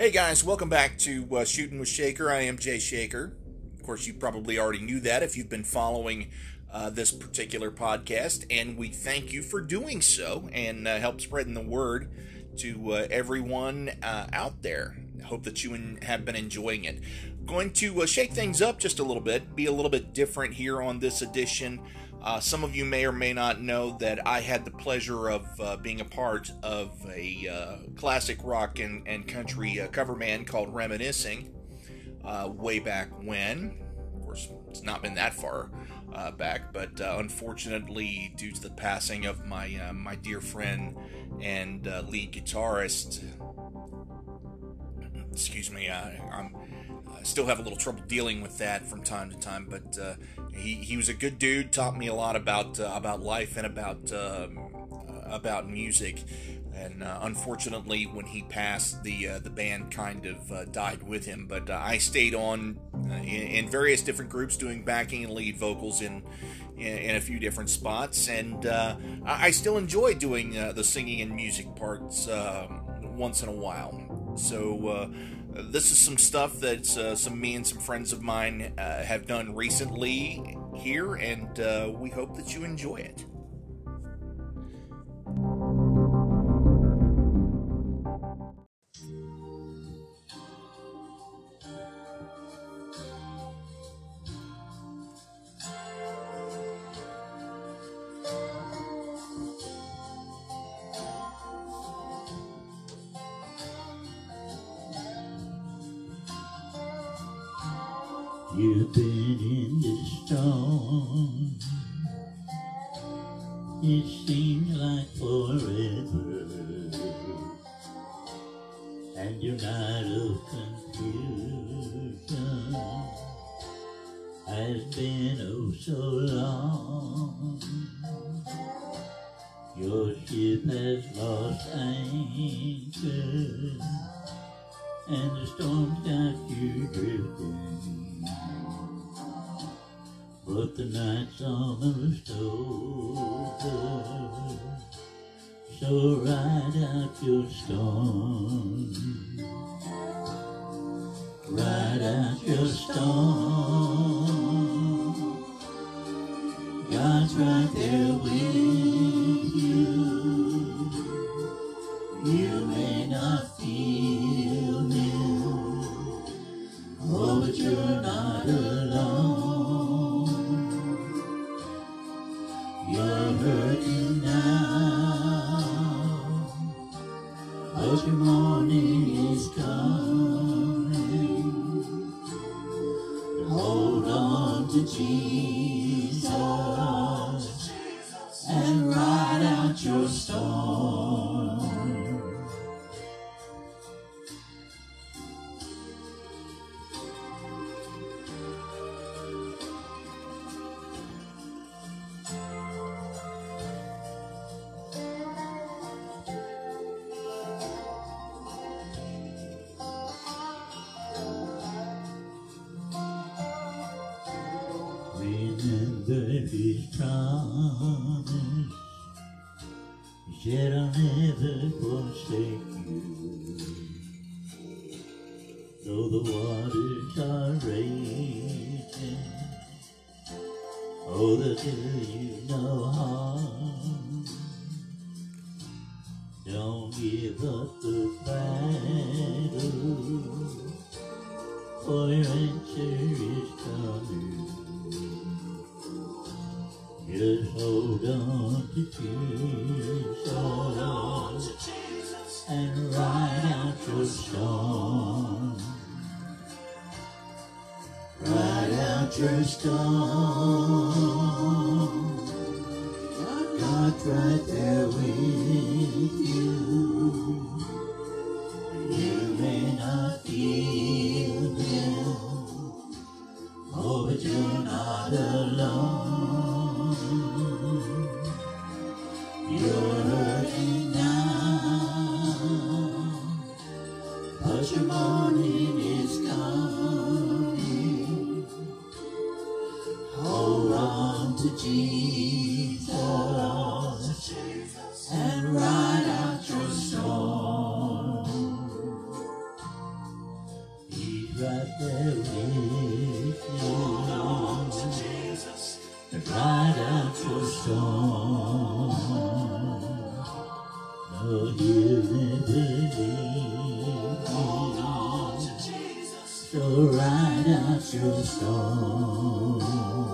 Hey guys, welcome back to uh, Shooting with Shaker. I am Jay Shaker. Of course, you probably already knew that if you've been following uh, this particular podcast, and we thank you for doing so and uh, help spreading the word to uh, everyone uh, out there. Hope that you have been enjoying it. Going to uh, shake things up just a little bit, be a little bit different here on this edition. Uh, some of you may or may not know that I had the pleasure of uh, being a part of a uh, classic rock and, and country uh, cover band called Reminiscing uh, way back when. Of course, it's not been that far uh, back, but unfortunately, due to the passing of my my dear friend and lead guitarist, excuse me, I'm I still have a little trouble dealing with that from time to time, but uh, he, he was a good dude. Taught me a lot about uh, about life and about um, uh, about music. And uh, unfortunately, when he passed, the uh, the band kind of died with him. But I stayed on in, in, various different groups, doing backing and lead vocals in in, in a few different spots, and I still enjoy doing the singing and music parts um, once in a while. So this is some stuff that uh, some me and some friends of mine uh, have done recently here, and uh, we hope that you enjoy it. Ship has lost anchor and the storm's got you drifting. But the night's almost over, so ride out your storm. Ride out your storm. God's right there your morning is coming. Hold on to Jesus forsake you. Though the waters are raging, oh, they'll do you no harm. Don't give up the battle, for your answer is coming. Just hold on to Jesus, Ride out so right up your soul.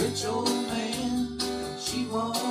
rich old man. She wants.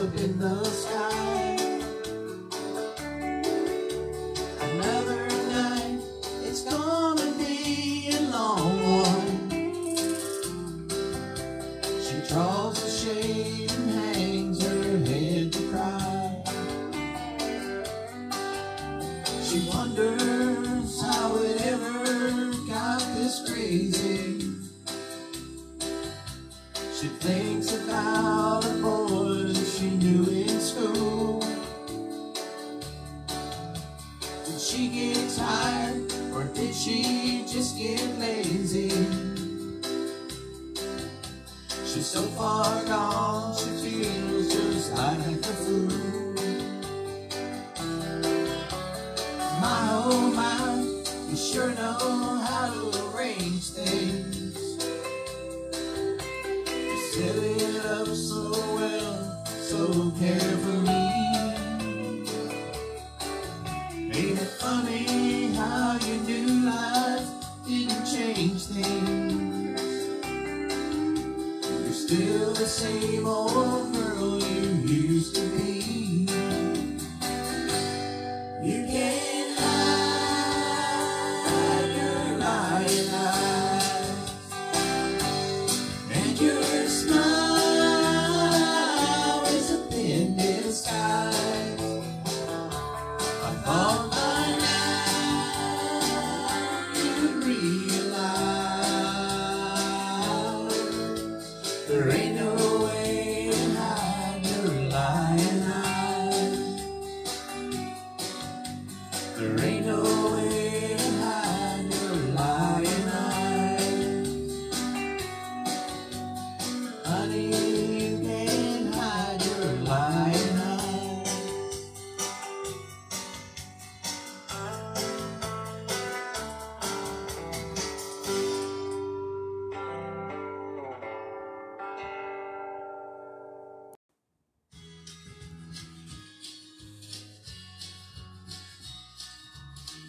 In the sky. sky.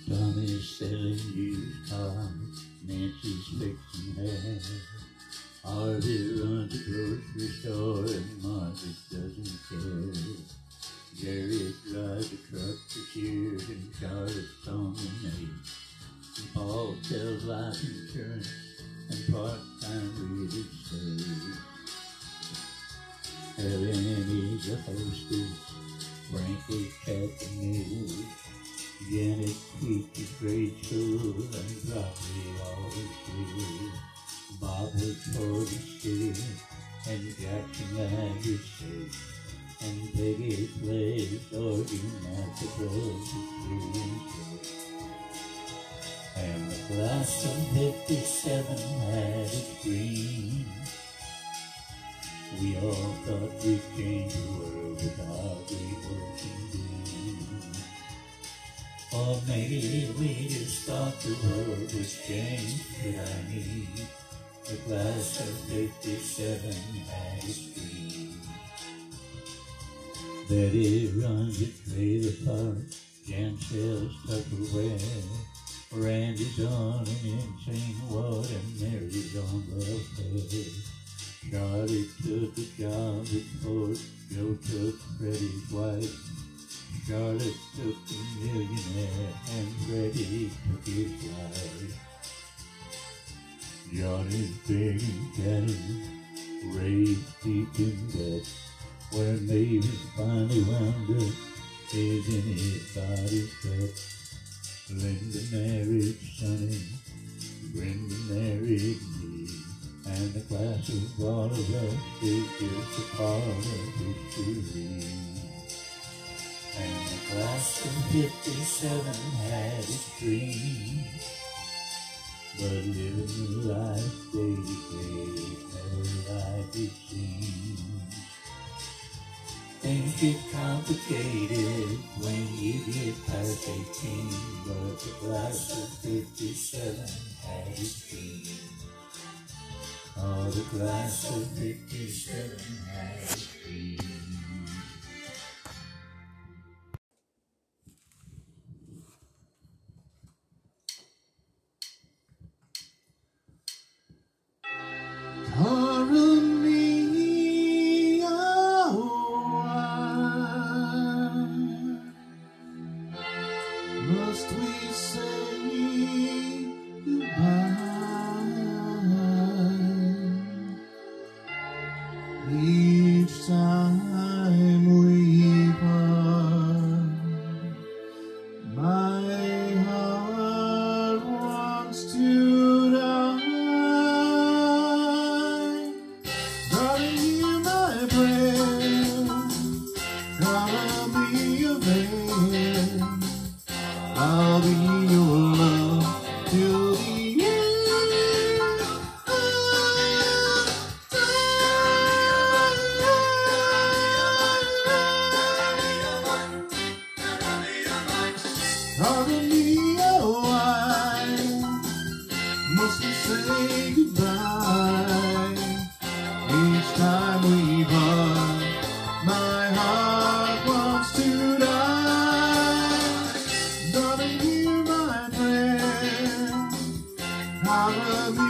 Tommy's selling used cars, Nancy's fixing hair. Harvey runs a grocery store and Margaret doesn't care. Jerry drives a truck for Sears and Charlotte's on the. And Paul sells life insurance and part-time real estate. Helen is a hostess, Frank is the news. Janet teaches grade school and Robbie always did. Bob was for the student and Jackson language safe. And Peggy plays organ at the experience. And the class of 57 had its green. We all thought we'd change the world with our great working dreams. Or maybe we just thought the world was changed, but I need the class of 57 had its dream. Betty runs a trailer park, Jan sells Tupperware. Randy's on an insane ward and Mary's on welfare. Charlie took a job at Ford, Joe took Freddie's wife. Charlotte took a millionaire and Freddie took his wife. Johnny's begging cattle, raised deep in debt, where Mavis finally wound up is in his body's pet. Linda married Sonny, Brenda married me, and the class of all of us is just a part of history. And the class of 57 had its dreams, but living the life to day, no life it seems. Things get complicated when you get past 18, but the class of 57 had its dreams. Oh, the class of 57 had its dreams. I'll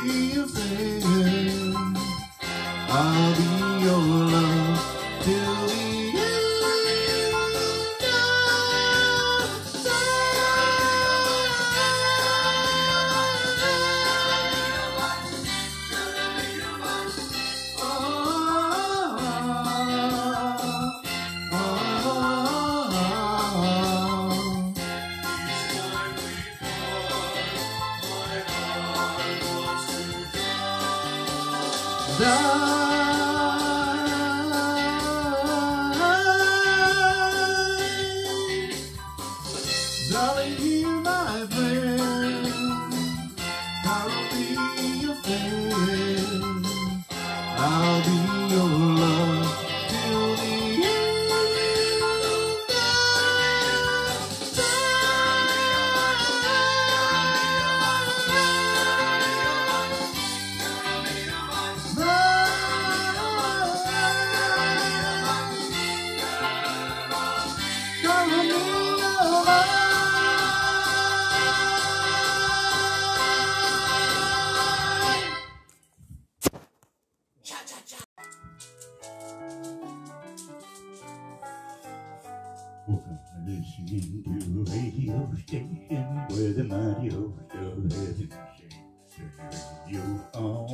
radio on.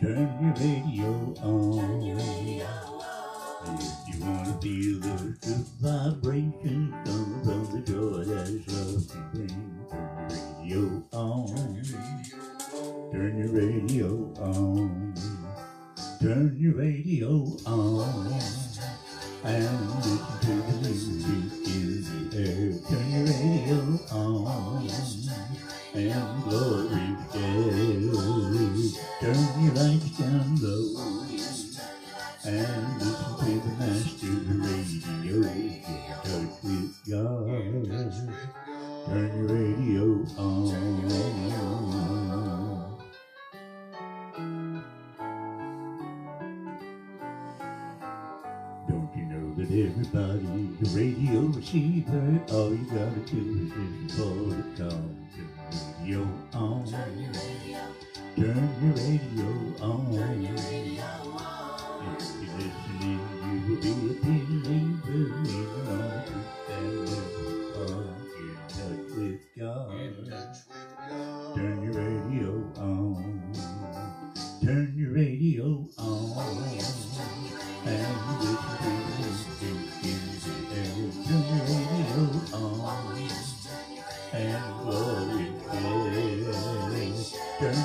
Turn your radio on. If you wanna feel those good vibrations come from the joy that's love can bring, turn your radio on. Turn your radio on. Turn your radio on and listen to the music in the air. Turn your radio on and glory stay. Turn your lights down low and listen to the master radio. Get in touch with God. Turn your radio on. Don't you know that everybody's a radio receiver? All you gotta do is listen for the call. Turn your radio on. Turn your radio on. If you're listening, you will be a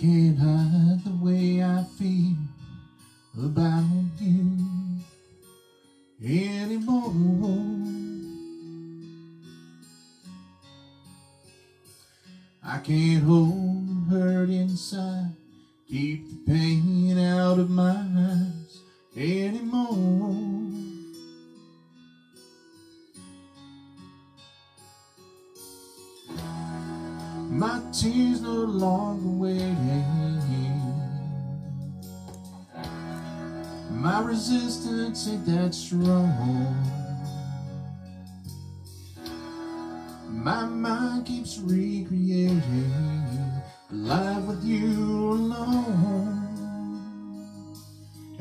Can't hide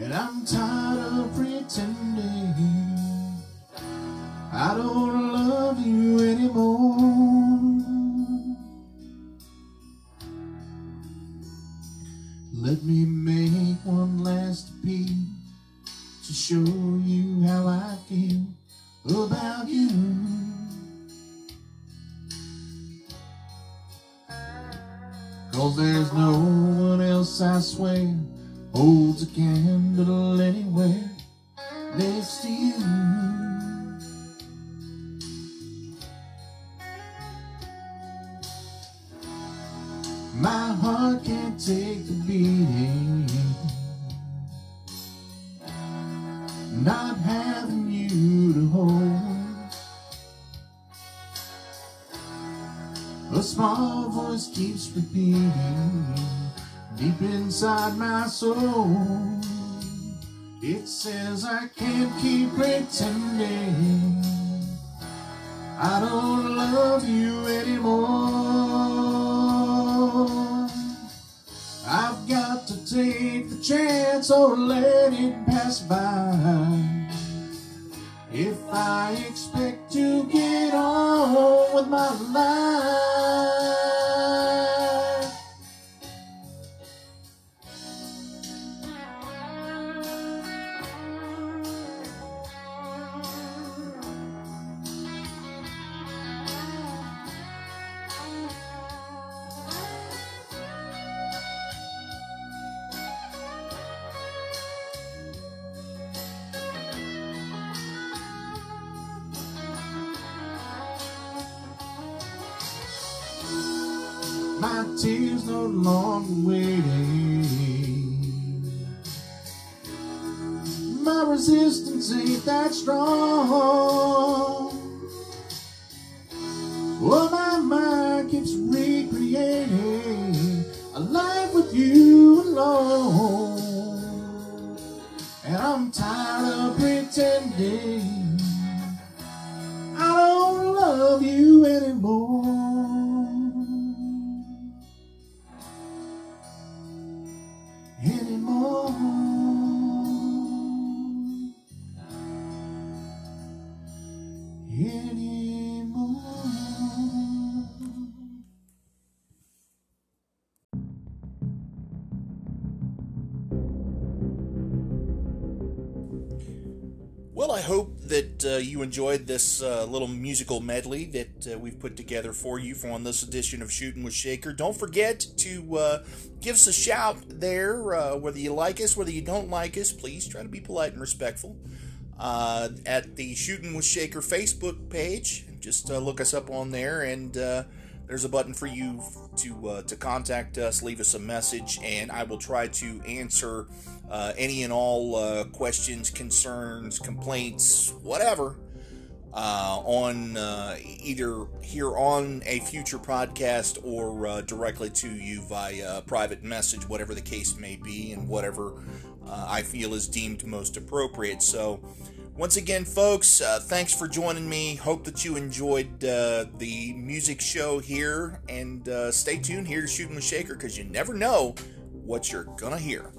And I'm tired of pretending Not having you to hold. A small voice keeps repeating deep inside my soul. It says I can't keep pretending I don't love you anymore. I've got to take the chance or let it pass by. My tears no longer waiting. My resistance ain't that strong. Oh, my mind keeps recreating a life with you alone. And I'm tired of pretending I don't love you. Anymore. You enjoyed this uh, little musical medley that uh, we've put together for you for on this edition of Shooting with Shaker. Don't forget to uh, give us a shout there, uh, whether you like us, whether you don't like us. Please try to be polite and respectful. Uh, at the Shooting with Shaker Facebook page, just uh, look us up on there, and uh, there's a button for you to uh, to contact us, leave us a message, and I will try to answer uh, any and all uh, questions, concerns, complaints, whatever, uh, on uh, either here on a future podcast or uh, directly to you via private message, whatever the case may be, and whatever I feel is deemed most appropriate. So. Once again, folks, uh, thanks for joining me. Hope that you enjoyed uh, the music show here, and uh, stay tuned here to Shooting with Shaker because you never know what you're gonna hear.